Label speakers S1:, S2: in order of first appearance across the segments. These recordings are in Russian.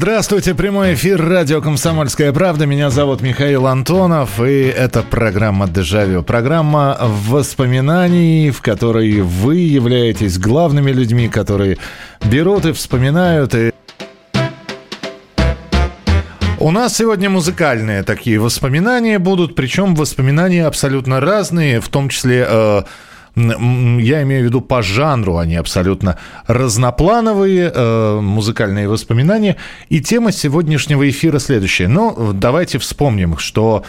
S1: Здравствуйте, прямой эфир радио «Комсомольская правда». Меня зовут Михаил Антонов, и это программа «Дежавю». Программа воспоминаний, в которой вы являетесь главными людьми, которые берут и вспоминают, и у нас сегодня музыкальные такие воспоминания будут, причем воспоминания абсолютно разные, в том числе... э, я имею в виду по жанру, они абсолютно разноплановые э, музыкальные воспоминания. И тема сегодняшнего эфира следующая. Ну, давайте вспомним, что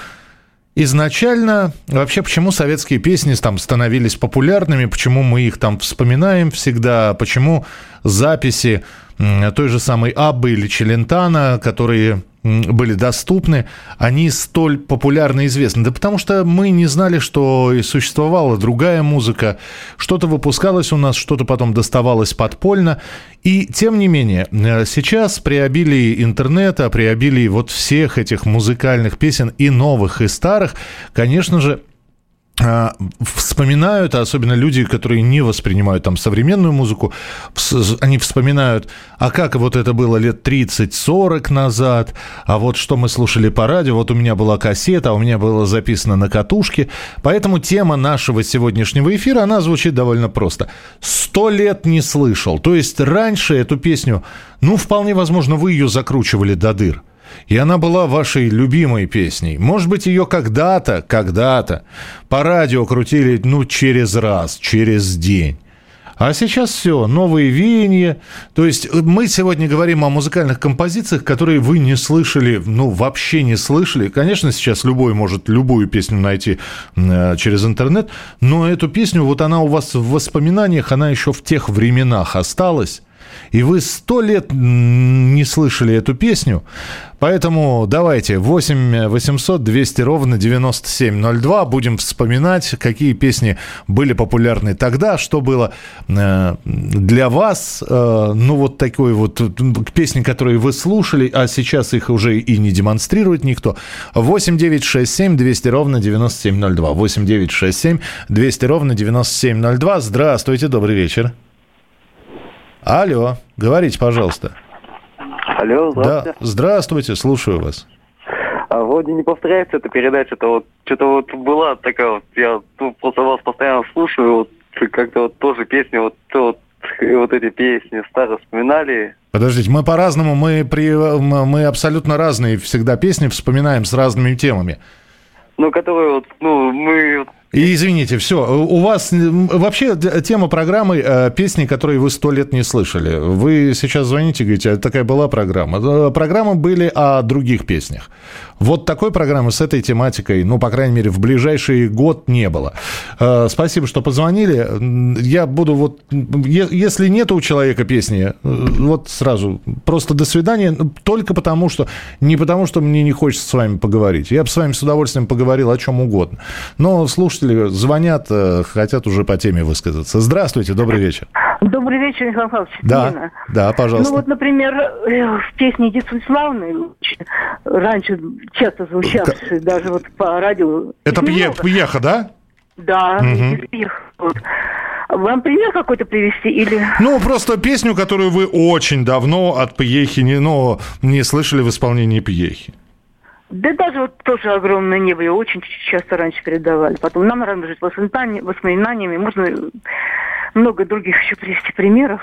S1: изначально вообще почему советские песни там становились популярными, почему мы их там вспоминаем всегда, почему записи той же самой Аббы или Челентана, которые были доступны, они столь популярны и известны? Да потому что мы не знали, что и существовала другая музыка, что-то выпускалось у нас, что-то потом доставалось подпольно. И тем не менее, э, сейчас при обилии интернета, при обилии вот всех этих музыкальных песен и новых, и старых, конечно же, вспоминают, а особенно люди, которые не воспринимают там современную музыку, они вспоминают, а как вот это было лет 30-40 назад, а вот что мы слушали по радио, вот у меня была кассета, а у меня было записано на катушке. Поэтому тема нашего сегодняшнего эфира, она звучит довольно просто. Сто лет не слышал. То есть раньше эту песню, ну, вполне возможно, вы ее закручивали до дыр. И она была вашей любимой песней. Может быть, ее когда-то, когда-то по радио крутили, ну, через раз, через день. А сейчас все, новые веяния. То есть э, мы сегодня говорим о музыкальных композициях, которые вы не слышали, ну, вообще не слышали. Конечно, сейчас любой может любую песню найти э, через интернет, но эту песню, вот она у вас в воспоминаниях, она еще в тех временах осталась. И вы сто лет не слышали эту песню. Поэтому давайте 8 800 200 ровно 9702. Будем вспоминать, какие песни были популярны тогда, что было э, для вас, э, ну вот такой вот песни, которые вы слушали, а сейчас их уже и не демонстрирует никто. 8 9 6 7 200 ровно 9702. 8 9 6 7 200 ровно 9702. Здравствуйте, добрый вечер. Алло, говорите, пожалуйста.
S2: Алло,
S1: Да,
S2: здравствуйте.
S1: здравствуйте, слушаю вас.
S2: А вроде не повторяется эта передача, то вот что-то вот была такая вот, я ну, просто вас постоянно слушаю, вот как-то вот тоже песни, вот, вот, вот эти песни старые вспоминали.
S1: Подождите, мы по-разному, мы, при, мы мы абсолютно разные всегда песни вспоминаем с разными темами.
S2: Ну, которые вот, ну, мы...
S1: И извините, все, у вас вообще тема программы э, песни, которые вы сто лет не слышали. Вы сейчас звоните, говорите, а такая была программа. Программы были о других песнях. Вот такой программы с этой тематикой, ну, по крайней мере, в ближайший год не было. Э, Спасибо, что позвонили. Я буду вот... Если нет у человека песни, э, вот сразу, просто до свидания, только потому что... Не потому, что мне не хочется с вами поговорить. Я бы с вами с удовольствием поговорил о чем угодно. Но слушатели звонят, э, хотят уже по теме высказаться. Здравствуйте, добрый вечер.
S3: Добрый вечер, Михаил Михайлович.
S1: Да,
S3: Нина.
S1: да, пожалуйста.
S3: Ну вот, например, э, в песне «Детство славное» очень раньше часто звучавшие, даже вот по радио.
S1: Это Пье-. Пьеха, да?
S3: Да, из Пьеха, вот. Вам пример какой-то привести или...
S1: Ну, просто песню, которую вы очень давно от Пьехи не, ну, не слышали в исполнении Пьехи.
S3: Да даже вот тоже огромное небо ее очень часто раньше передавали. Потом нам надо жить воспоминаниями. Можно много других еще привести примеров.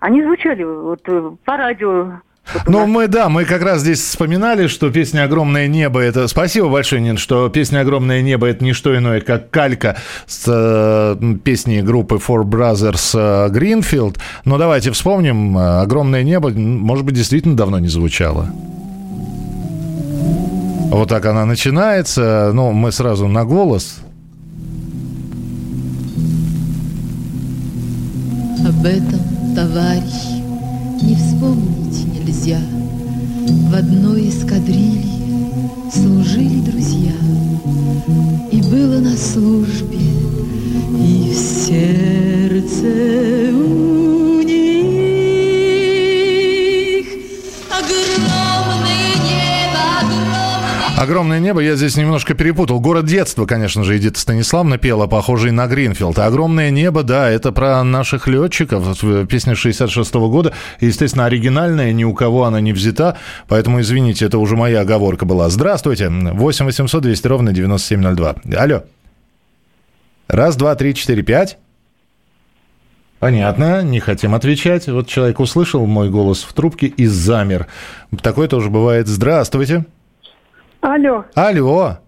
S3: Они звучали вот э, по радио.
S1: Ну, мы, да, мы как раз здесь вспоминали, что песня «Огромное небо» — это... Спасибо большое, Нин, что песня «Огромное небо» — это не что иное, как калька с э, песни группы Four Brothers э, Greenfield. Но давайте вспомним, э, «Огромное небо», может быть, действительно давно не звучало. Вот так она начинается. Ну, мы сразу на голос.
S4: Об этом, товарищ, не вспомнить нельзя.
S5: В одной эскадрилье служили друзья, И было на службе, и в сердце у огромное небо,
S1: я здесь немножко перепутал. Город детства, конечно же, Эдита Станиславна пела, похожий на Гринфилд. Огромное небо, да, это про наших летчиков. Песня 66 -го года. Естественно, оригинальная, ни у кого она не взята. Поэтому, извините, это уже моя оговорка была. Здравствуйте. 8 800 200 ровно 9702. Алло. Раз, два, три, четыре, пять. Понятно, не хотим отвечать. Вот человек услышал мой голос в трубке и замер. Такое тоже бывает. Здравствуйте.
S4: Алло,
S1: Алло.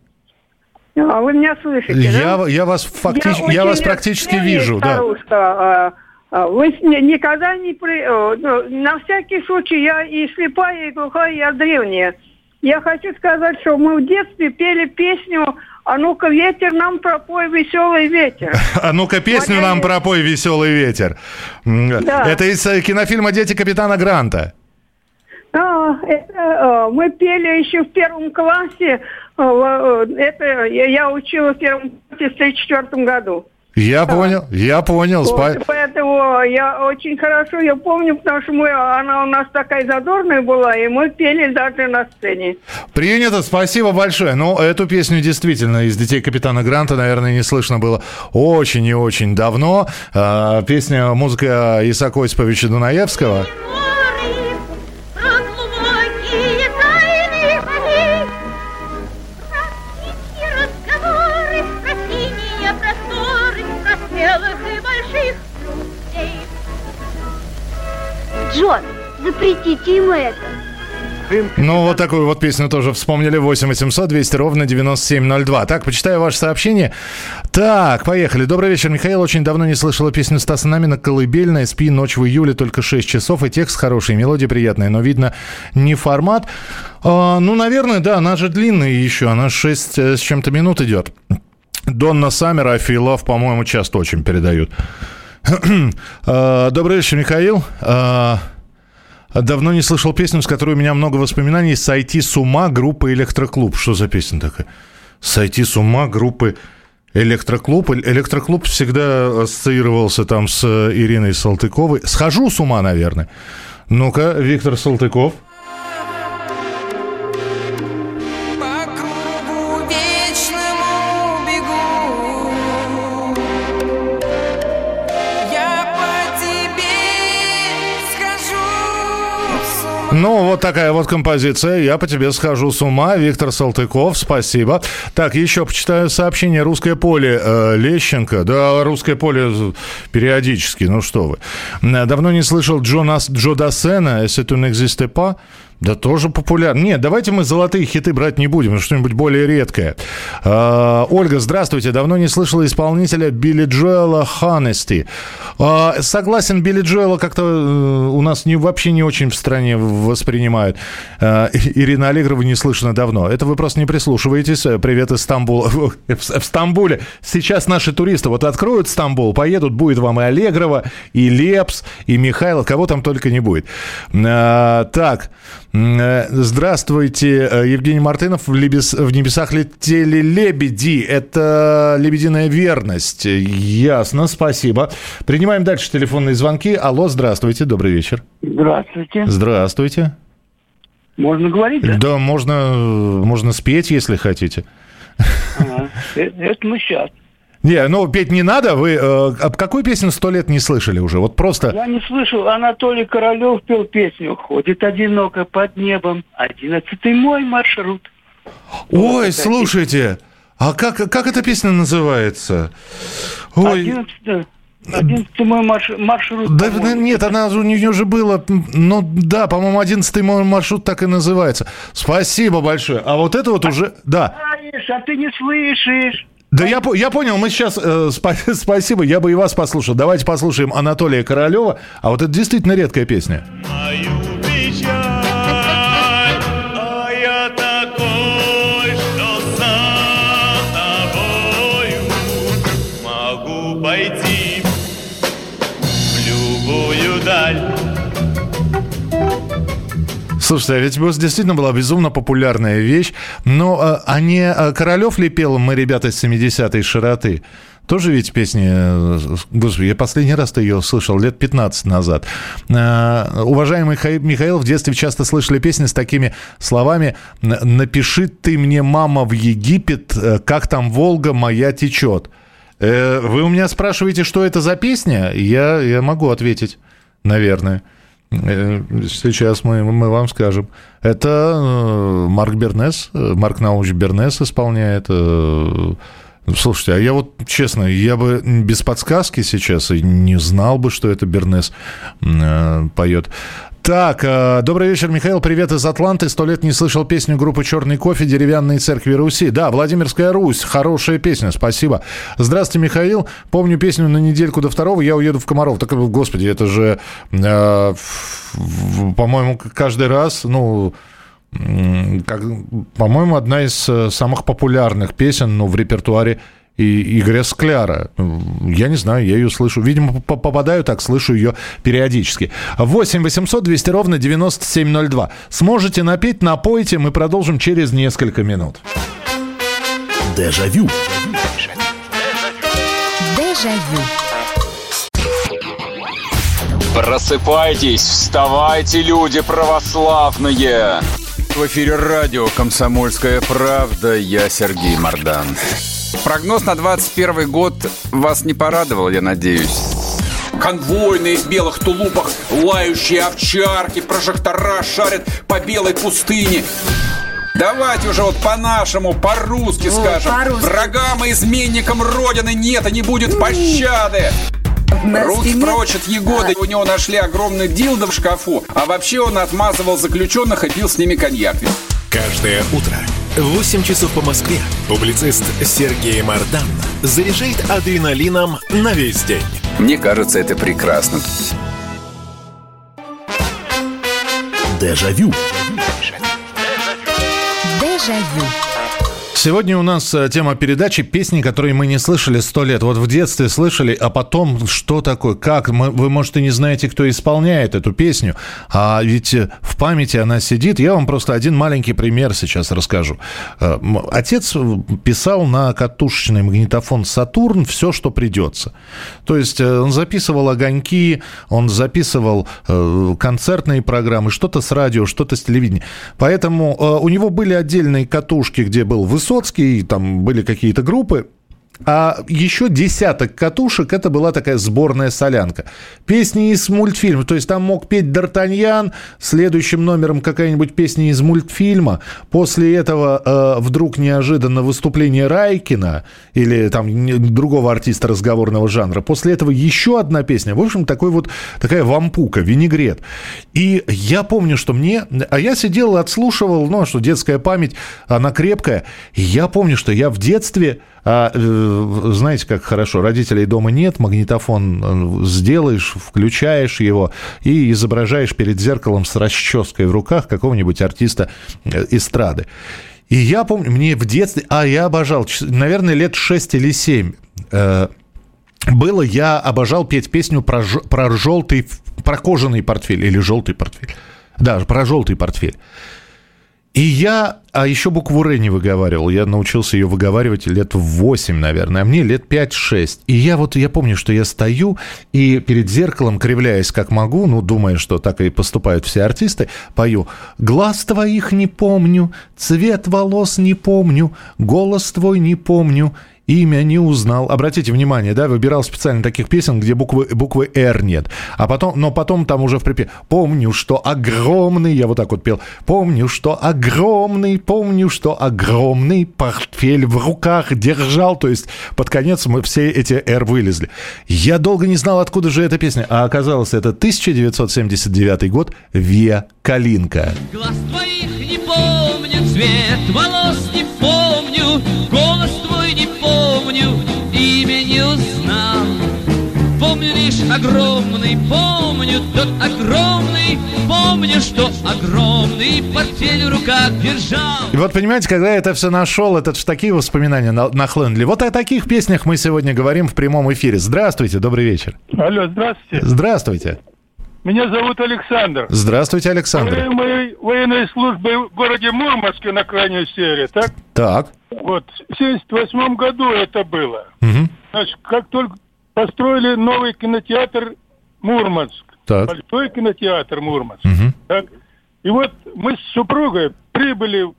S4: а вы меня слышите,
S1: Я,
S4: да?
S1: я вас фактически, я,
S4: очень
S1: вас практически вижу, да.
S4: старушка. А, а, Вы никогда не при... э, ну, На всякий случай, я и слепая, и глухая, я древняя. Я хочу сказать, что мы в детстве пели песню «А ну-ка, ветер нам пропой, веселый ветер».
S1: А ну-ка песню
S4: Моя
S1: нам пропой «Веселый ветер».
S4: Да.
S1: Это из э, кинофильма «Дети капитана Гранта».
S4: А, это, э, мы пели еще в первом классе. э, э, Это я, я учила в первом классе в 1934 году.
S1: Я понял, я понял. спа-
S4: Вот, поэтому я очень хорошо ее помню, потому что мы, она у нас такая задорная была, и мы пели даже на сцене.
S1: Принято, спасибо большое. Ну, эту песню действительно из «Детей капитана Гранта», наверное, не слышно было очень и очень давно. А, Песня, музыка Исака Осиповича Дунаевского.
S6: Белых и больших людей.
S7: Джон, запретите ему это.
S1: Ну, вот такую вот песню тоже вспомнили. 8 800 200 ровно 9702. Так, почитаю ваше сообщение. Так, поехали. Добрый вечер, Михаил. Очень давно не слышала песню Стаса Намина «Колыбельная». «Спи, ночь в июле, только 6 часов». И текст хороший, и мелодия приятная, но, видно, не формат. А, ну, наверное, да, она же длинная еще. Она 6 с чем-то минут идет. Донна Feel Love, по-моему, часто очень передают. А, Добрый вечер, Михаил. А, Давно не слышал песню, с которой у меня много воспоминаний. «Сойти с ума» группы «Электроклуб». Что за песня такая? «Сойти с ума» группы «Электроклуб». «Электроклуб» всегда ассоциировался там с э, Ириной Салтыковой. «Схожу с ума», наверное. Ну-ка, Виктор Салтыков. Ну, вот такая вот композиция. Я по тебе схожу с ума. Виктор Салтыков, спасибо. Так, еще почитаю сообщение. «Русское поле» э, Лещенко. Да, «Русское поле» периодически. Ну, что вы. М, Давно не слышал Джонас, Джо Дассена «C'est un n'existe pas». Да тоже популярно. Нет, давайте мы золотые хиты брать не будем, что-нибудь более редкое. А, Ольга, здравствуйте. Давно не слышала исполнителя Билли Джоэла Ханнести. А, согласен, Билли Джоэла как-то э, у нас не, вообще не очень в стране воспринимают. А, Ирина Аллегрова не слышно давно. Это вы просто не прислушиваетесь. Привет из Стамбула. В Стамбуле сейчас наши туристы вот откроют Стамбул, поедут, будет вам и Аллегрова, и Лепс, и Михайлов, кого там только не будет. А, так, э, здравствуйте, э, Евгений Мартынов. В, лебес- в небесах летели лебеди. Это лебединая верность. Ясно, спасибо. Принимаем дальше телефонные звонки. Алло, здравствуйте, добрый вечер.
S8: Здравствуйте.
S1: Здравствуйте.
S8: Можно говорить, да?
S1: Да, можно, можно спеть, если хотите.
S8: Ага. Э, Это мы сейчас.
S1: Не, ну петь не надо. Вы э, а какую песню сто лет не слышали уже? Вот просто.
S8: Я не слышал, Анатолий Королев пел песню «Ходит одиноко под небом, одиннадцатый мой маршрут».
S1: Ой, слушайте, а как, как эта песня называется? Ой,
S8: Одиннадцатый, одиннадцатый мой марш- маршрут.
S1: да, да нет, она у нее же было, ну да, по-моему, одиннадцатый мой маршрут так и называется. Спасибо большое. А вот это вот уже, да.
S8: Знаешь, а ты не слышишь.
S1: Да я, я понял, мы сейчас, э, спа- спасибо, я бы и вас послушал. Давайте послушаем Анатолия Королева, а вот это действительно редкая песня. Слушайте, а ведь это действительно была безумно популярная вещь. Но а, а не а, Королев ли пел «Мы, ребята, с 70-й широты»? Тоже ведь песни... э, Господи, я последний раз ее слышал лет 15 назад. А, Уважаемый Михаил, в детстве часто слышали песни с такими словами «Н- «Напиши ты мне, мама, в Египет, э, как там Волга моя течет». Э, Вы у меня спрашиваете, что это за песня? Я, я могу ответить, наверное. Э, Сейчас мы, мы вам скажем. Это э, Марк Бернес, э, Марк Науч Бернес исполняет. Слушайте, а я вот, честно, я бы без подсказки сейчас и не знал бы, что это Бернес поет. Так, э, добрый вечер, Михаил, привет из Атланты. Сто лет не слышал песню группы «Черный кофе» «Деревянные церкви Руси». Да, Владимирская Русь, хорошая песня, спасибо. Здравствуйте, Михаил. Помню песню «На недельку до второго я уеду в Комаров». Так, господи, это же, э, по-моему, каждый раз, ну, как, по-моему, одна из э, самых популярных песен ну, в репертуаре и Игоря Скляра. Я не знаю, я ее слышу. Видимо, по- попадаю так, слышу ее периодически. 8 800 200 ровно 9702. Сможете напеть, напойте, мы продолжим через несколько минут.
S9: Дежавю.
S10: Дежавю.
S11: Просыпайтесь, вставайте, люди православные! В эфире радио «Комсомольская правда». Я Сергей Мордан. Прогноз на 21 год вас не порадовал, я надеюсь. Конвойные в белых тулупах, лающие овчарки, прожектора шарят по белой пустыне. Давайте уже вот по-нашему, по-русски скажем.
S10: по-русски.
S11: Врагам и изменникам Родины нет и не будет пощады. Руки
S10: стене-
S11: прочь от Егоды. У него нашли огромный дилдо в шкафу. А вообще он отмазывал заключенных и пил с ними коньяк.
S9: Каждое утро 8 часов по Москве публицист Сергей Мардан заряжает адреналином на весь день.
S11: Мне кажется, это прекрасно.
S9: Дежавю.
S10: Дежавю.
S1: Сегодня у нас э, тема передачи «Песни, которые мы не слышали сто лет». Вот в детстве слышали, а потом что такое, как? Мы- Вы, может, и не знаете, кто исполняет эту песню, а ведь э, в памяти она сидит. Я вам просто один маленький пример сейчас расскажу. Э, Отец писал на катушечный магнитофон «Сатурн» все, что придется. То есть он записывал огоньки, он записывал концертные программы, что-то с радио, что-то с телевидения. Поэтому у него были отдельные катушки, где был Высоцкий, там были какие-то группы. А еще десяток катушек, это была такая сборная солянка. Песни из мультфильма, то есть там мог петь Д'Артаньян, следующим номером какая-нибудь песня из мультфильма. После этого э, вдруг неожиданно выступление Райкина или там другого артиста разговорного жанра. После этого еще одна песня. В общем, такой вот, такая вампука, винегрет. И я помню, что мне... А я сидел и отслушивал, ну, а что детская память, она крепкая. И я помню, что я в детстве... а, э, знаете, как хорошо, родителей дома нет, магнитофон э, сделаешь, включаешь его и изображаешь перед зеркалом с расческой в руках какого-нибудь артиста э, эстрады. И я помню, мне в детстве, а я обожал, наверное, лет 6 или 7, было, я обожал петь песню про, про желтый, про кожаный портфель или желтый портфель. Да, про желтый портфель. И я, а еще букву «Р» не выговаривал. Я научился ее выговаривать лет в 8, наверное, а мне лет 5-6. И я вот, я помню, что я стою и перед зеркалом, кривляясь как могу, ну, думая, что так и поступают все артисты, пою «Глаз твоих не помню, цвет волос не помню, голос твой не помню, имя не узнал. Обратите внимание, да, выбирал специально таких песен, где буквы, буквы «Р» нет. А потом, но потом там уже в припеве «Помню, что огромный», я вот так вот пел, «Помню, что огромный, помню, что огромный портфель в руках держал». То есть под конец мы все эти «Р» вылезли. Я долго не знал, откуда же эта песня, а оказалось, это 1979 год «Виа Калинка».
S12: Глаз твоих не помню, цвет волос не помню, голос твой не помню, имя не узнал. Помню лишь огромный, помню тот огромный, помню, что огромный портфель в руках держал.
S1: И вот понимаете, когда я это все нашел, это ж такие воспоминания на- нахлынули. Вот о таких песнях мы сегодня говорим в прямом эфире. Здравствуйте, добрый вечер.
S13: Алло, здравствуйте.
S1: Здравствуйте.
S13: Меня зовут Александр.
S1: Здравствуйте, Александр.
S13: Время моей военной службы в городе Мурманске на крайней севере, так?
S1: Так.
S13: Вот, в 78 году это было.
S1: Мгм.
S13: Значит, как только построили новый кинотеатр Мурманск,
S1: Так.
S13: большой кинотеатр Мурманск,
S1: Мгм.
S13: так? И вот мы с супругой прибыли,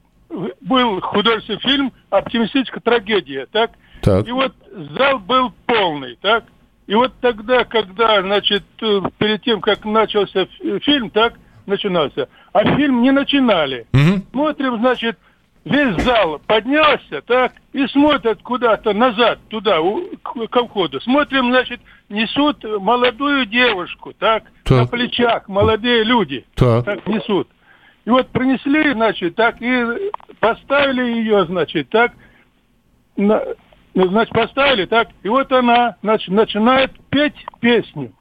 S13: был художественный фильм «Оптимистическая трагедия», так?
S1: Так.
S13: И вот зал был полный, так? И вот тогда, когда, значит, э, перед тем, как начался ф- фильм, так, начинался, а фильм не начинали. Смотрим, значит, весь зал поднялся, так, и смотрят куда-то назад, туда, к, ко входу. Смотрим, значит, несут молодую девушку, так, на
S1: Так.
S13: плечах, молодые люди,
S1: Так.
S13: несут. И вот принесли, значит, так, и поставили ее, значит, так, на- ну, значит, поставили, так, и вот она, значит, начинает петь песню.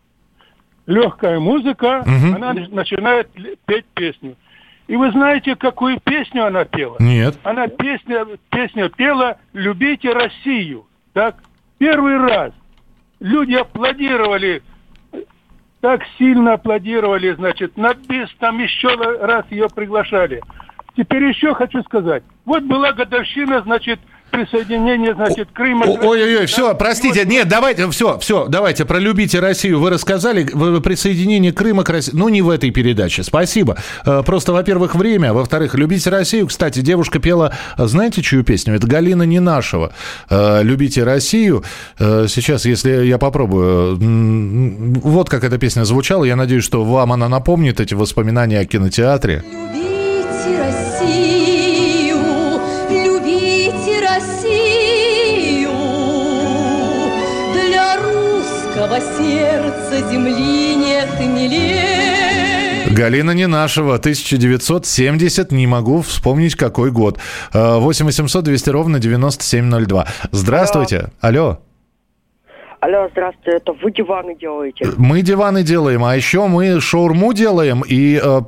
S13: Легкая музыка,
S1: Мгм.
S13: она нач- начинает петь песню. И вы знаете, какую песню она пела?
S1: Нет.
S13: Она песня, песня пела «Любите Россию». Так, первый раз люди аплодировали, так сильно аплодировали, значит, на бис там еще раз ее приглашали. Теперь еще хочу сказать. Вот была годовщина, значит, присоединения, значит, Крыма.
S1: Ой-ой-ой, все, простите, нет, давайте, все, все, давайте, про «Любите Россию» вы рассказали, присоединение Крыма к России, ну, не в этой передаче, спасибо. Э, Просто, во-первых, время, во-вторых, «Любите Россию», кстати, девушка пела, э, знаете, чью песню? Это Галина Ненашева. Э, «Любите Россию». Сейчас, если я попробую, вот как эта песня звучала, я надеюсь, что вам она напомнит эти воспоминания о кинотеатре.
S5: Любите сердца земли нет милее.
S1: Галина Ненашева, 1970, не могу вспомнить какой год. Э, 8 800 200 ровно 9702. Здравствуйте. Алло.
S14: Алло, здравствуйте, это вы диваны делаете?
S1: Мы диваны делаем, а еще мы шаурму делаем и э,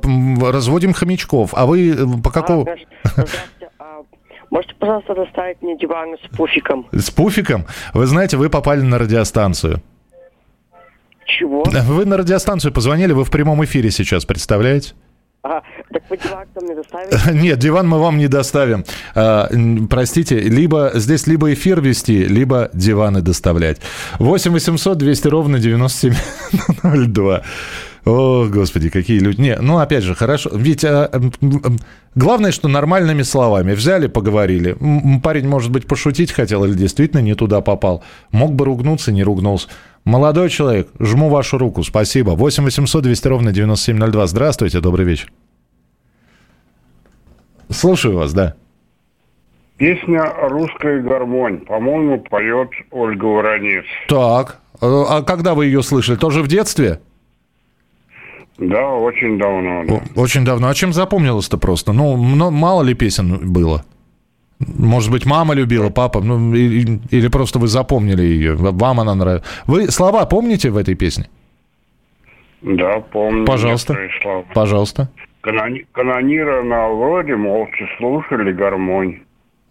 S1: разводим хомячков. А вы э, по какому...
S14: А, здравствуйте, а можете, пожалуйста, доставить мне диваны с пуфиком?
S1: С пуфиком? Вы знаете, вы попали на радиостанцию.
S14: Чего?
S1: Вы на радиостанцию позвонили, вы в прямом эфире сейчас, представляете?
S14: А, так вы диван там не доставите?
S1: Нет, диван мы вам не доставим. А, простите, либо здесь либо эфир вести, либо диваны доставлять. 8 800 200 ровно 9702. О, господи, какие люди. Не, ну опять же, хорошо. Ведь а, главное, что нормальными словами. Взяли, поговорили. Парень, может быть, пошутить хотел или действительно не туда попал. Мог бы ругнуться, не ругнулся. Молодой человек, жму вашу руку, спасибо. 8 800 200 ровно 9702. Здравствуйте, добрый вечер. Слушаю вас, да.
S15: Песня «Русская гармонь». По-моему, поет Ольга Воронец.
S1: Так, э, а когда вы ее слышали? Тоже в детстве?
S15: Да, очень давно. да.
S1: Очень давно. А чем запомнилось-то просто? Ну, мало ли песен было? Может быть, мама любила, папа, ну, и- и- или просто вы запомнили ее, вам она нравится. Вы слова помните в этой песне?
S15: Да, помню.
S1: Пожалуйста.
S15: слова.
S1: Пожалуйста.
S15: Канони- Канониры на Авроре молча слушали гармонь.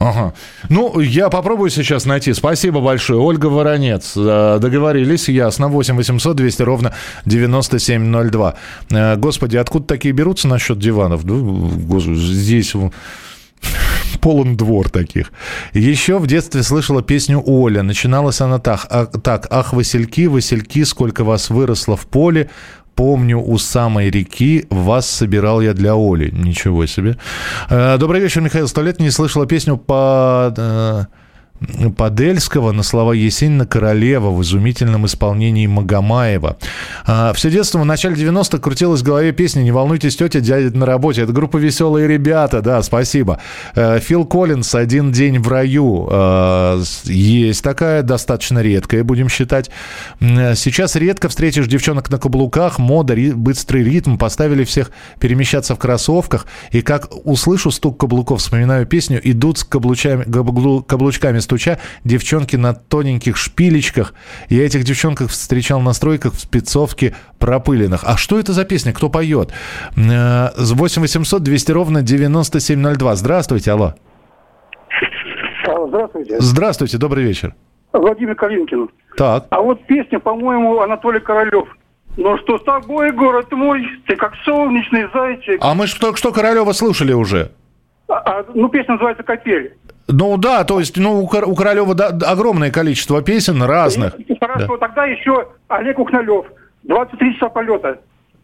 S1: Ага. Ну, я попробую сейчас найти. Спасибо большое. Ольга Воронец. Э, Договорились, ясно. 8 800 200 ровно 9702. Э, Господи, откуда такие берутся насчет диванов? Здесь полон двор таких. Еще в детстве слышала песню Оля. Начиналась она так. а- так. Ах, Васильки, Васильки, сколько вас выросло в поле. Помню, у самой реки вас собирал я для Оли. Ничего себе. Э, Добрый вечер, Михаил. Сто лет не слышала песню по... Подельского на слова Есенина «Королева» в изумительном исполнении Магомаева. А, Все детство в начале 90-х крутилась в голове песня «Не волнуйтесь, тетя, дядя на работе». Это группа «Веселые ребята», да, спасибо. Э, Фил Коллинс «Один день в раю». Э, Есть такая, достаточно редкая, будем считать. Э, Сейчас редко встретишь девчонок на каблуках, мода, быстрый ритм, поставили всех перемещаться в кроссовках. И как услышу стук каблуков, вспоминаю песню, идут с каблучами, каблу- каблучками стуча девчонки на тоненьких шпилечках. Я этих девчонках встречал на стройках в спецовке пропыленных. А что это за песня? Кто поет? Э, С 8 800 200 ровно 9702. Здравствуйте, алло.
S16: Здравствуйте.
S1: Здравствуйте, добрый вечер.
S16: Владимир Калинкин.
S1: Так.
S16: А вот песня, по-моему, Анатолий Королев. Ну что с тобой, город мой? Ты как солнечный зайчик.
S1: А мы же только что Королева слушали уже.
S16: А, а, ну, песня называется «Капель».
S1: Ну да, то есть, ну, у, Кор- у Королева да, огромное количество песен разных.
S16: Хорошо, тогда еще Олег Ухналев. 23 часа полета.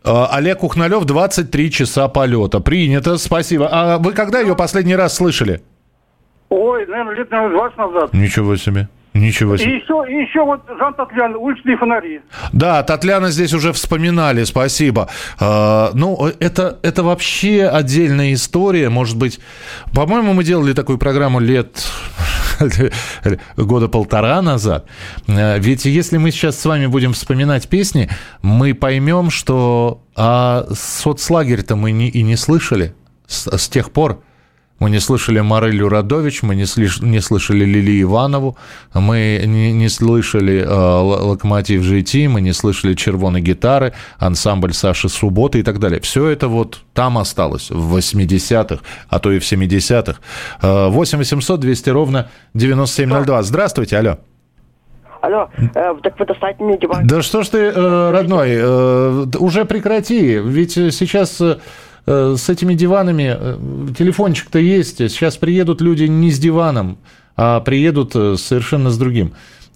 S1: А, Олег Ухналев, 23 часа полета. Принято, спасибо. А вы когда ее последний раз слышали?
S16: Ой, наверное, лет, наверное, 20 назад.
S1: Ничего себе. Ничего
S16: И
S1: себе.
S16: еще, и еще вот Жан Татлян, уличные фонари.
S1: Да, Татьяна здесь уже вспоминали, спасибо. А, ну, это, это вообще отдельная история, может быть. По-моему, мы делали такую программу лет года полтора назад. А, Ведь если мы сейчас с вами будем вспоминать песни, мы поймем, что а соцлагерь-то мы не, и не слышали с, с тех пор. Мы не слышали Марелю Радович, мы не, слыш- не слышали Лили Иванову, мы не, не слышали э, Локомотив GT, мы не слышали Червоной гитары, ансамбль Саши Субботы и так далее. Все это вот там осталось, в 80-х, а то и в 70-х. Э, 8 800 200 ровно 9702. Здравствуйте, алло.
S14: Алло, э, так вы достаньте мне диван.
S1: Да что ж ты, э, родной, э, уже прекрати, ведь сейчас э, с этими диванами э, телефончик-то есть, сейчас приедут люди не с диваном, а приедут э, совершенно с другим.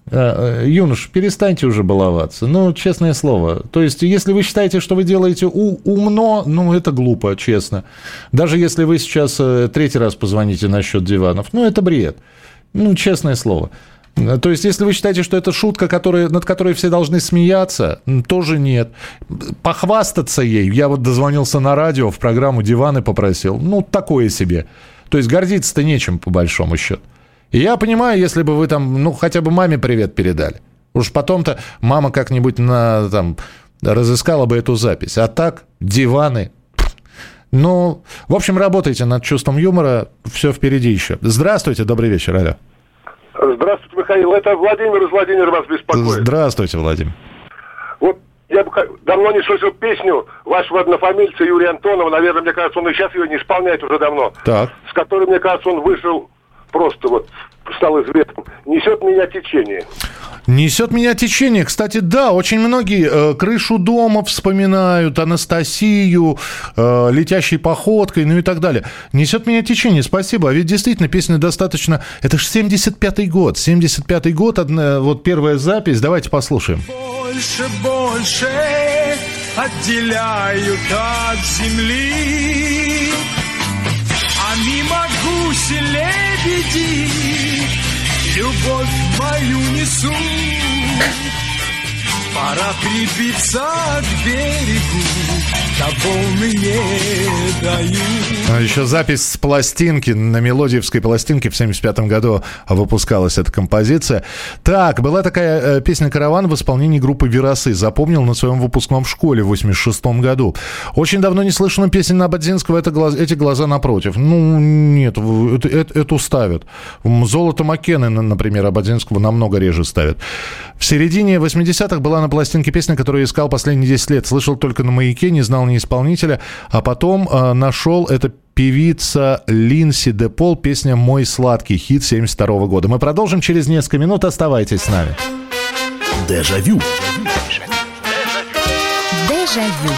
S1: Э, э, Юнош, перестаньте уже баловаться. Ну, честное слово. То есть, если вы считаете, что вы делаете у- умно, ну, это глупо, честно. Даже если вы сейчас э, третий раз позвоните насчет диванов, ну, это бред. Ну, честное слово. Э, То есть, если вы считаете, что это шутка, которая, над которой все должны смеяться, тоже нет. Похвастаться ей, я вот дозвонился на радио, в программу «Диваны» попросил, ну, такое себе. То есть, гордиться-то нечем, по большому счету. И я понимаю, если бы вы там, ну, хотя бы маме привет передали. Уж потом-то мама как-нибудь на, там, разыскала бы эту запись. А так, диваны. Ну, в общем, работайте над чувством юмора, все впереди еще. Здравствуйте, добрый вечер, алло.
S17: Здравствуйте, Михаил. Это Владимир из Владимира вас беспокоит.
S1: Здравствуйте, Владимир.
S17: Вот я бы давно не слышал песню вашего однофамильца Юрия Антонова. Наверное, мне кажется, он и сейчас ее не исполняет уже давно.
S1: Так.
S17: С которой, мне кажется, он вышел просто вот стал известным. Несет меня течение.
S1: Несет меня течение. Кстати, да, очень многие э, крышу дома вспоминают, Анастасию, э, летящей походкой, ну и так далее. Несет меня течение, спасибо. А ведь действительно песня достаточно... Это же 75-й год. 75-й год, одна, вот первая запись. Давайте послушаем.
S18: Больше, больше отделяют от земли, а мимо гуси лебеди любовь мою несу. Пора прибиться к берегу,
S1: А еще запись с пластинки, на мелодиевской пластинке в 75 году выпускалась эта композиция. Так, была такая э, песня «Караван» в исполнении группы «Веросы». Запомнил на своем выпускном в школе в 86 году. Очень давно не слышно песен Ободзинского «Это глаз- «Эти глаза напротив». Ну, нет, это- это- эту ставят. «Золото Маккены», например, Ободзинского намного реже ставят. В середине 80-х была на пластинке песня, которую искал последние 10 лет. Слышал только на «Маяке», не знал ни исполнителя. А потом э, нашел это певица Линси Де Пол, песня «Мой сладкий» хит 72 года. Мы продолжим через несколько минут. Оставайтесь с нами.
S9: Дежавю.
S10: Дежавю.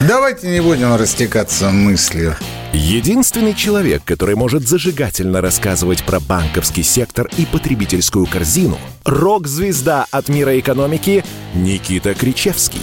S19: Давайте не будем растекаться мыслью.
S9: Единственный человек, который может зажигательно рассказывать про банковский сектор и потребительскую корзину – рок-звезда от мира экономики Никита Кричевский.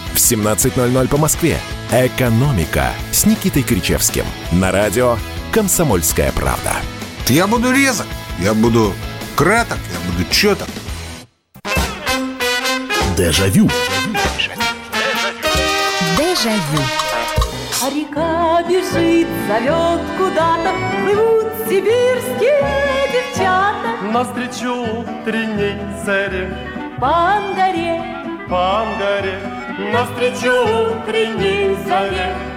S9: в 17.00 по Москве. «Экономика» с Никитой Кричевским. На радио «Комсомольская правда».
S19: Я буду резок, я буду краток, я буду четок.
S9: Дежавю.
S10: Дежавю.
S5: А река бежит, зовет куда-то, плывут сибирские девчата.
S20: Навстречу триней царе
S5: По Ангаре,
S20: по Ангаре навстречу утренней заре.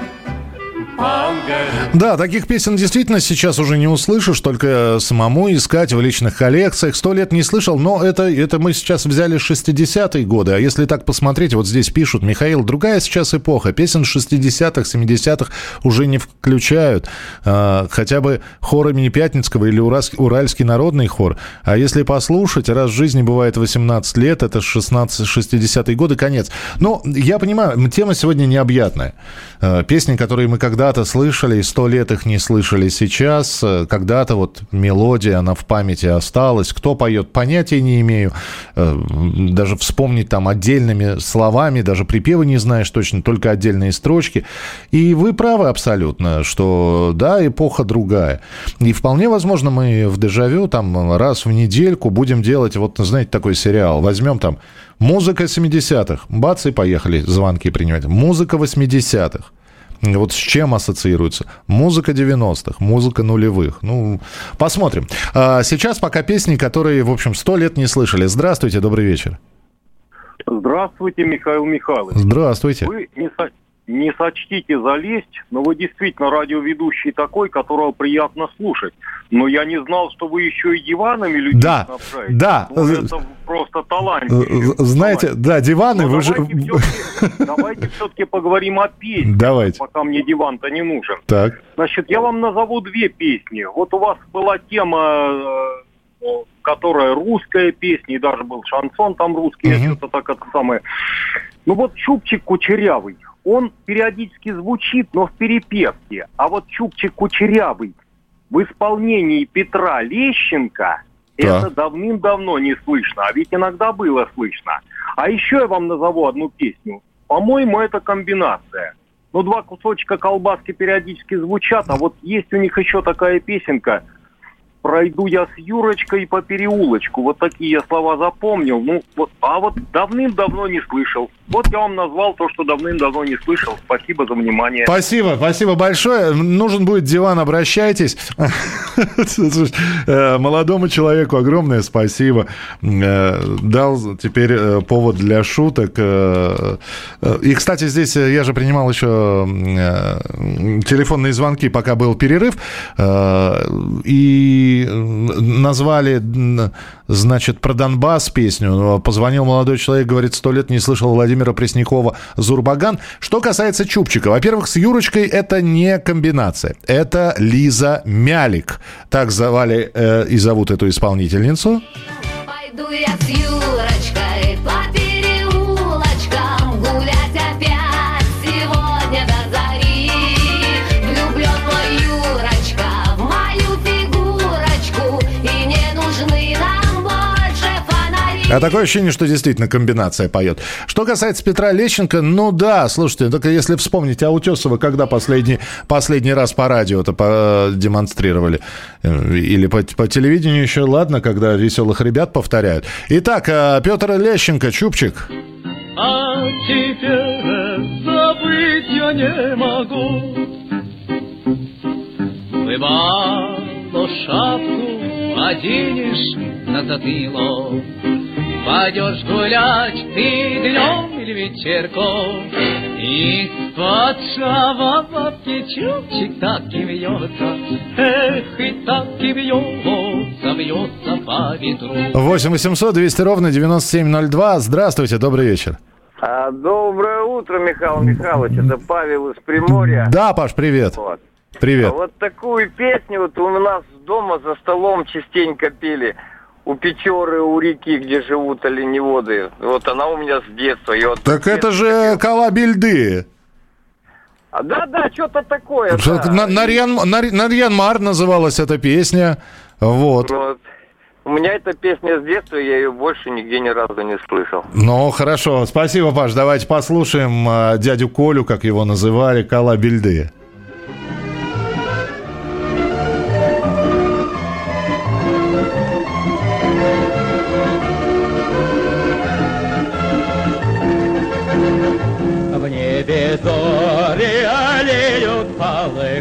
S1: Да, таких песен действительно сейчас уже не услышишь, только самому искать в личных коллекциях. Сто лет не слышал, но это, это мы сейчас взяли 60-е годы. А если так посмотреть, вот здесь пишут, Михаил, другая сейчас эпоха. Песен 60-х, 70-х уже не включают. А, хотя бы хор имени Пятницкого или Уральский, народный хор. А если послушать, раз в жизни бывает 18 лет, это 16 60-е годы, конец. Но я понимаю, тема сегодня необъятная. А, Песни, которые мы когда-то слышали, и сто лет их не слышали сейчас. Э, Когда-то вот мелодия, она в памяти осталась. Кто поет, понятия не имею. Э, Даже вспомнить там отдельными словами, даже припевы не знаешь точно, только отдельные строчки. И вы правы абсолютно, что да, эпоха другая. И вполне возможно мы в дежавю там раз в недельку будем делать, вот знаете, такой сериал. Возьмем там музыка 70-х, бац, и поехали звонки принимать. Музыка 80-х. Вот с чем ассоциируется? Музыка 90-х, музыка нулевых. Ну, посмотрим. А сейчас пока песни, которые, в общем, сто лет не слышали. Здравствуйте, добрый вечер.
S21: Здравствуйте, Михаил Михайлович.
S1: Здравствуйте.
S21: Вы не, со- не сочтите залезть, но вы действительно радиоведущий такой, которого приятно слушать. Но я не знал, что вы еще и диванами людей
S1: Да,
S21: снабжаете.
S1: да.
S21: Ну, это просто талант.
S1: Э, Знаете, да, диваны, вы же...
S21: Давайте все-таки поговорим о песне,
S1: Давайте.
S21: пока мне диван-то не нужен.
S1: Так.
S21: Значит, я вам назову две песни. Вот у вас была тема, э, которая русская песня, и даже был шансон там русский, я что-то так это самое. Ну вот Чупчик Кучерявый, он периодически звучит, но в перепевке. А вот Чупчик Кучерявый в исполнении Петра Лещенко
S1: Да.
S21: это давным-давно не слышно, а ведь иногда было слышно. А еще я вам назову одну песню. По-моему, это комбинация. Ну, два кусочка колбаски периодически звучат, а вот есть у них еще такая песенка «Пройду я с Юрочкой по переулочку». Вот такие я слова запомнил. Ну, вот, а вот давным-давно не слышал. Вот я вам назвал то, что давным-давно не слышал. Спасибо за внимание.
S1: Спасибо, спасибо большое. Нужен будет диван, обращайтесь. Э, Молодому человеку огромное спасибо. Э, Дал теперь э, повод для шуток. И, кстати, здесь я же принимал еще телефонные звонки, пока был перерыв. И назвали, значит, про Донбасс песню. Позвонил молодой человек, говорит, сто лет не слышал Владимира Преснякова «Зурбаган». Что касается Чупчика. Во-первых, с Юрочкой это не комбинация. Это Лиза Мялик. Так звали э, и зовут эту исполнительницу.
S6: Пойду я с Юрочкой
S1: А такое ощущение, что действительно комбинация поет. Что касается Петра Лещенко, ну да, слушайте, только если вспомнить, а Утесова когда последний, последний раз по радио это по- демонстрировали? Э, Или по, по телевидению еще, ладно, когда веселых ребят повторяют. Итак, э, Петр Лещенко, Чупчик.
S12: А теперь забыть я не могу Выбало шапку, оденешь на затылок Пойдешь гулять ты днем или вечерком Из-под шава бабки чубчик так и вьется Эх, и так и вьется, вьется по ветру
S1: 8 800 200 ровно 9702. Здравствуйте, добрый вечер.
S22: А, доброе утро, Михаил Михайлович. Это Павел из Приморья.
S1: Да, Паш, привет.
S22: Вот.
S1: Привет.
S22: А Вот такую песню вот у нас дома за столом частенько пели. У Печоры, у реки, где живут оленеводы. Вот она у меня с детства. И вот
S1: Так это же Калабильды.
S22: А, да-да, что-то такое.
S1: Что-
S22: да.
S1: На- Нарьян, Нар- Нарьян Мар называлась эта песня. Вот.
S22: Вот. У меня эта песня с детства, я ее больше нигде ни разу не слышал.
S1: Ну, хорошо. Спасибо, Паш. Давайте послушаем э, дядю Колю, как его называли, Калабильды.
S12: В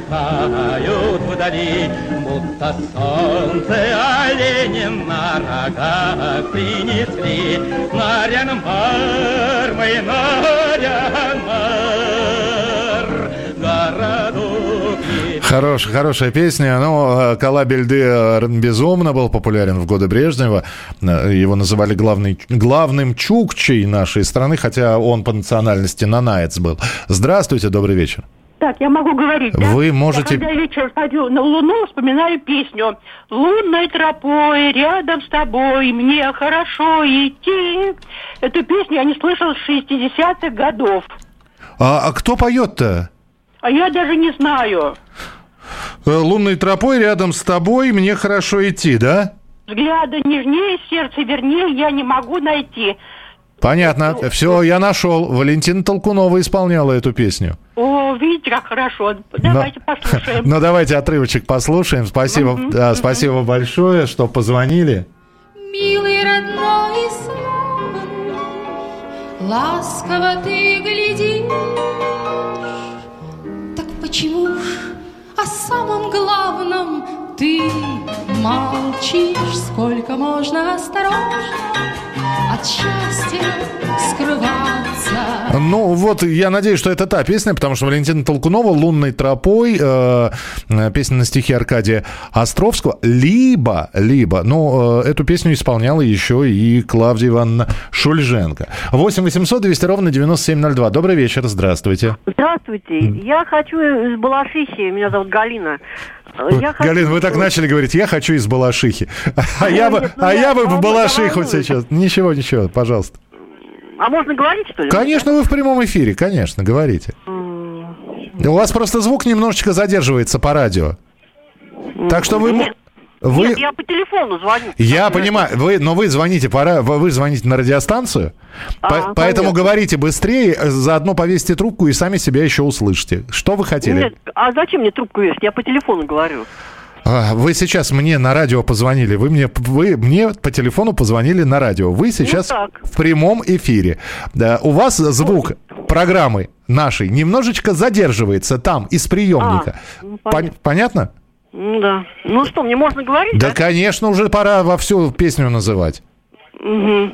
S12: полыхают вдали. будто солнце оленем на рогах принесли. Нарянмар, мой Нарянмар, городок
S1: Хорош, хорошая песня. Ну, Кала Бельды безумно был популярен в годы Брежнева. Его называли главный, главным чукчей нашей страны, хотя он по национальности нанаец был. Здравствуйте, добрый вечер.
S23: Так, я могу говорить, да?
S1: Вы можете-
S23: Я, когда вечером смотрю на Луну, вспоминаю песню «Лунной тропой рядом с тобой мне хорошо идти». Эту песню я не слышала с 60-х годов.
S1: А, а кто поет-то?
S23: А я даже не знаю.
S1: Э, Лунной тропой рядом с тобой мне хорошо идти, да?
S23: Взгляда нежнее, сердце вернее я не могу найти.
S1: Понятно. Все, я нашел. Валентина Толкунова исполняла эту песню.
S23: О, видите, как хорошо. Давайте послушаем.
S1: Ну, давайте отрывочек послушаем. Спасибо, да, спасибо большое, что позвонили.
S24: Милый родной славный, ласково ты глядишь. Так почему ж о самом главном ты молчишь? Сколько можно осторожно от счастья скрываться?
S1: Ну, вот, я надеюсь, что это та песня, потому что Валентина Толкунова «Лунной тропой», э, э, песня на стихи Аркадия Островского, либо, либо, ну, э, эту песню исполняла еще и Клавдия Ивановна Шульженко. 8 800 200 ровно 9702. Добрый вечер, здравствуйте.
S25: Здравствуйте. Я хочу из Балашихи. Меня зовут Галина. Я хочу-
S1: Галин, вы так начали говорить, я хочу из Балашихи. А я бы,
S25: ну
S1: а
S25: я-
S1: бы в Балашиху сейчас. Ничего, ничего, пожалуйста.
S25: А можно говорить, что ли?
S1: Конечно, вы в прямом эфире, конечно, говорите. У вас просто звук немножечко задерживается по радио. Так что вы...
S25: Нет,
S1: вы...
S25: Нет, я по телефону звоню.
S1: Я понимаю, вы, но вы звоните, пора, вы звоните на радиостанцию,
S25: А,
S1: по- поэтому
S25: понятно.
S1: говорите быстрее, э, заодно повесьте трубку и сами себя еще услышите. Что вы хотели?
S25: Нет, а зачем мне трубку вешать? Я по телефону говорю.
S1: А, Вы сейчас мне на радио позвонили, вы мне, вы мне по телефону позвонили на радио. Вы сейчас
S25: так.
S1: в прямом эфире. Да, у вас звук программы нашей немножечко задерживается там, из приемника.
S25: А, ну,
S1: Пон-
S25: понятно.
S1: понятно?
S25: Ну да. Ну что, мне можно говорить?
S1: Да, конечно, уже пора во всю песню называть.
S25: Мгм.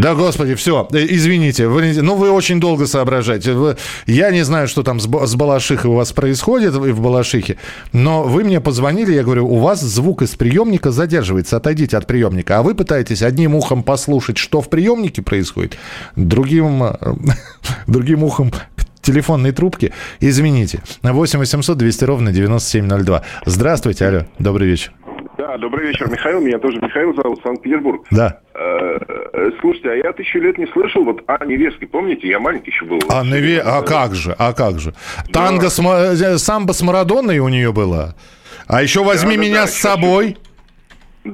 S1: Да, господи, все, извините, Валентин, ну вы очень долго соображаете. Вы- я не знаю, что там с, с Балашихой у вас происходит в в Балашихе, но вы мне позвонили, я говорю, у вас звук из приемника задерживается, отойдите от приемника, а вы пытаетесь одним ухом послушать, что в приемнике происходит, другим, э, другим ухом телефонной трубке. Извините. 8 800 200 ровно 9702. Здравствуйте, алло, добрый вечер.
S26: Да, добрый вечер, Михаил. Меня тоже Михаил зовут, Санкт-Петербург.
S1: Да.
S26: Э, э, Слушайте, а я тысячу лет не слышал, вот а невестки, помните, я маленький еще был.
S1: А, наве- а как же, а как же? Танго с, э, самбо с Марадоной у нее была. А еще возьми
S26: Да, да,
S1: меня
S26: да,
S1: с собой.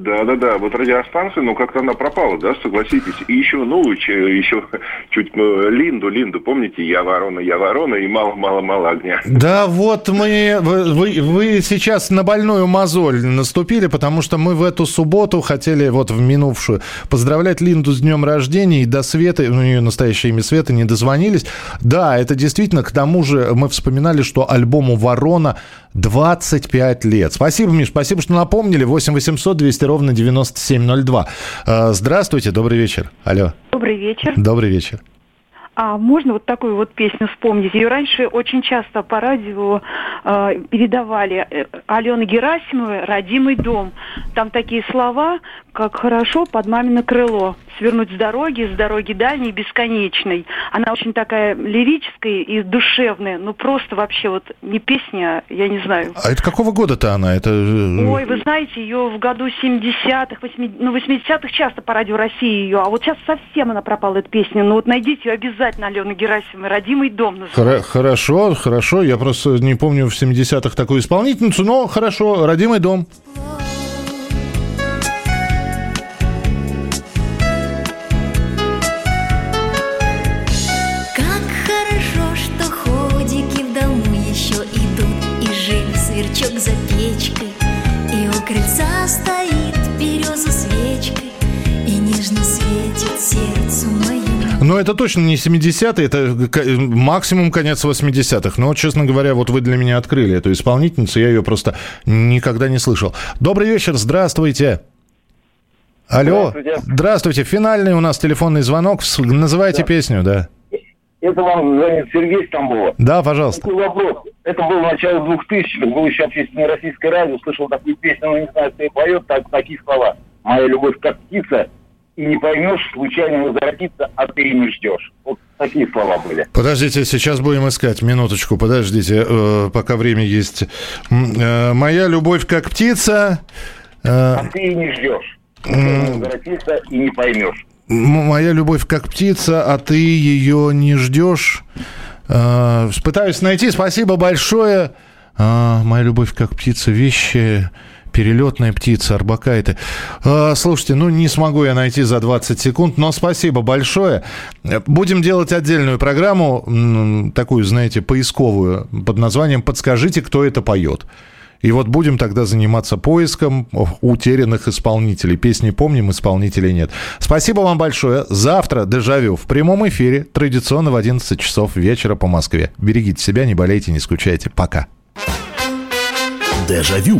S26: Да, да, да, вот радиостанция, ну как-то она пропала, да, согласитесь. И еще, ну, ч- еще чуть э, Линду, Линду, помните, я ворона, я ворона, и мало-мало-мало огня.
S1: Да вот мы, вы, вы- сейчас на больную мозоль наступили, потому что мы в эту субботу хотели, вот в минувшую, поздравлять Линду с днем рождения и до Светы, ну, ее настоящее имя Света, не дозвонились. Да, это действительно, к тому же мы вспоминали, что альбому «Ворона» 25 лет. Спасибо, Миш, спасибо, что напомнили. 8 800 200 ровно 9702. Э, Здравствуйте, добрый вечер. Алло,
S27: Добрый вечер.
S1: добрый вечер.
S27: А можно вот такую вот песню вспомнить? Ее раньше очень часто по радио э, передавали э, Алены Герасимовой «Родимый дом». Там такие слова, как «хорошо под мамино крыло», «свернуть с дороги, с дороги дальней, бесконечной». Она очень такая лирическая и душевная, ну просто вообще вот не песня, я не знаю.
S1: А это какого года-то она? Это... э,
S27: Ой, вы знаете, ее в году 70-х, 80 ну, 80-х часто по радио России ее, а вот сейчас совсем она пропала, эта песня. Ну вот найдите ее обязательно, Алена Герасимова, «Родимый дом» называется.
S1: Хоро- Хорошо, хорошо. Я просто не помню в 70-х такую исполнительницу, но хорошо. Родимый дом.
S28: Как
S1: Но Ну, это точно не 70-е, это максимум конец 80-х. Но, честно говоря, вот вы для меня открыли эту исполнительницу, я ее просто никогда не слышал. Добрый вечер, здравствуйте. Алло,
S19: Здравствуйте.
S1: здравствуйте. Финальный у нас телефонный звонок. Называйте песню, да.
S19: Это вам звонит Сергей Стамбова.
S1: Да, пожалуйста.
S19: Такой вопрос. Это было начало 2000-х, был еще общественное российское радио, слышал такую песню, но не знаю, кто ее поет, так, такие слова. «Моя любовь как птица, и не поймешь, случайно возвратится, а ты и не ждешь». Вот такие слова были.
S1: Подождите, сейчас будем искать. Минуточку, подождите, э, пока время есть. Э, Моя любовь как птица. э,
S19: А ты и не ждешь. Случайно возвратится, и не поймешь.
S1: Моя любовь как птица, а ты ее не ждешь. Э, Пытаюсь найти. Спасибо большое. А, Моя любовь как птица, вещи. Перелетная птица, арбакайты. А, Слушайте, ну не смогу я найти за 20 секунд, но спасибо большое. Э, Будем делать отдельную программу, такую, знаете, поисковую, под названием «Подскажите, кто это поет». И вот будем тогда заниматься поиском утерянных исполнителей. Песни помним, исполнителей нет. Спасибо вам большое. Завтра «Дежавю» в прямом эфире, традиционно в 11 часов вечера по Москве. Берегите себя, не болейте, не скучайте. Пока.
S9: Дежавю.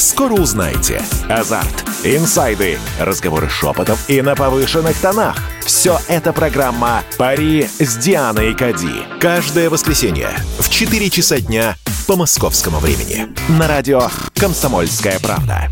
S9: Скоро узнаете. Азарт, инсайды, разговоры шепотов и на повышенных тонах. Все это программа «Пари с Дианой Кади». Каждое воскресенье в 4 часа дня по московскому времени. На радио «Комсомольская правда».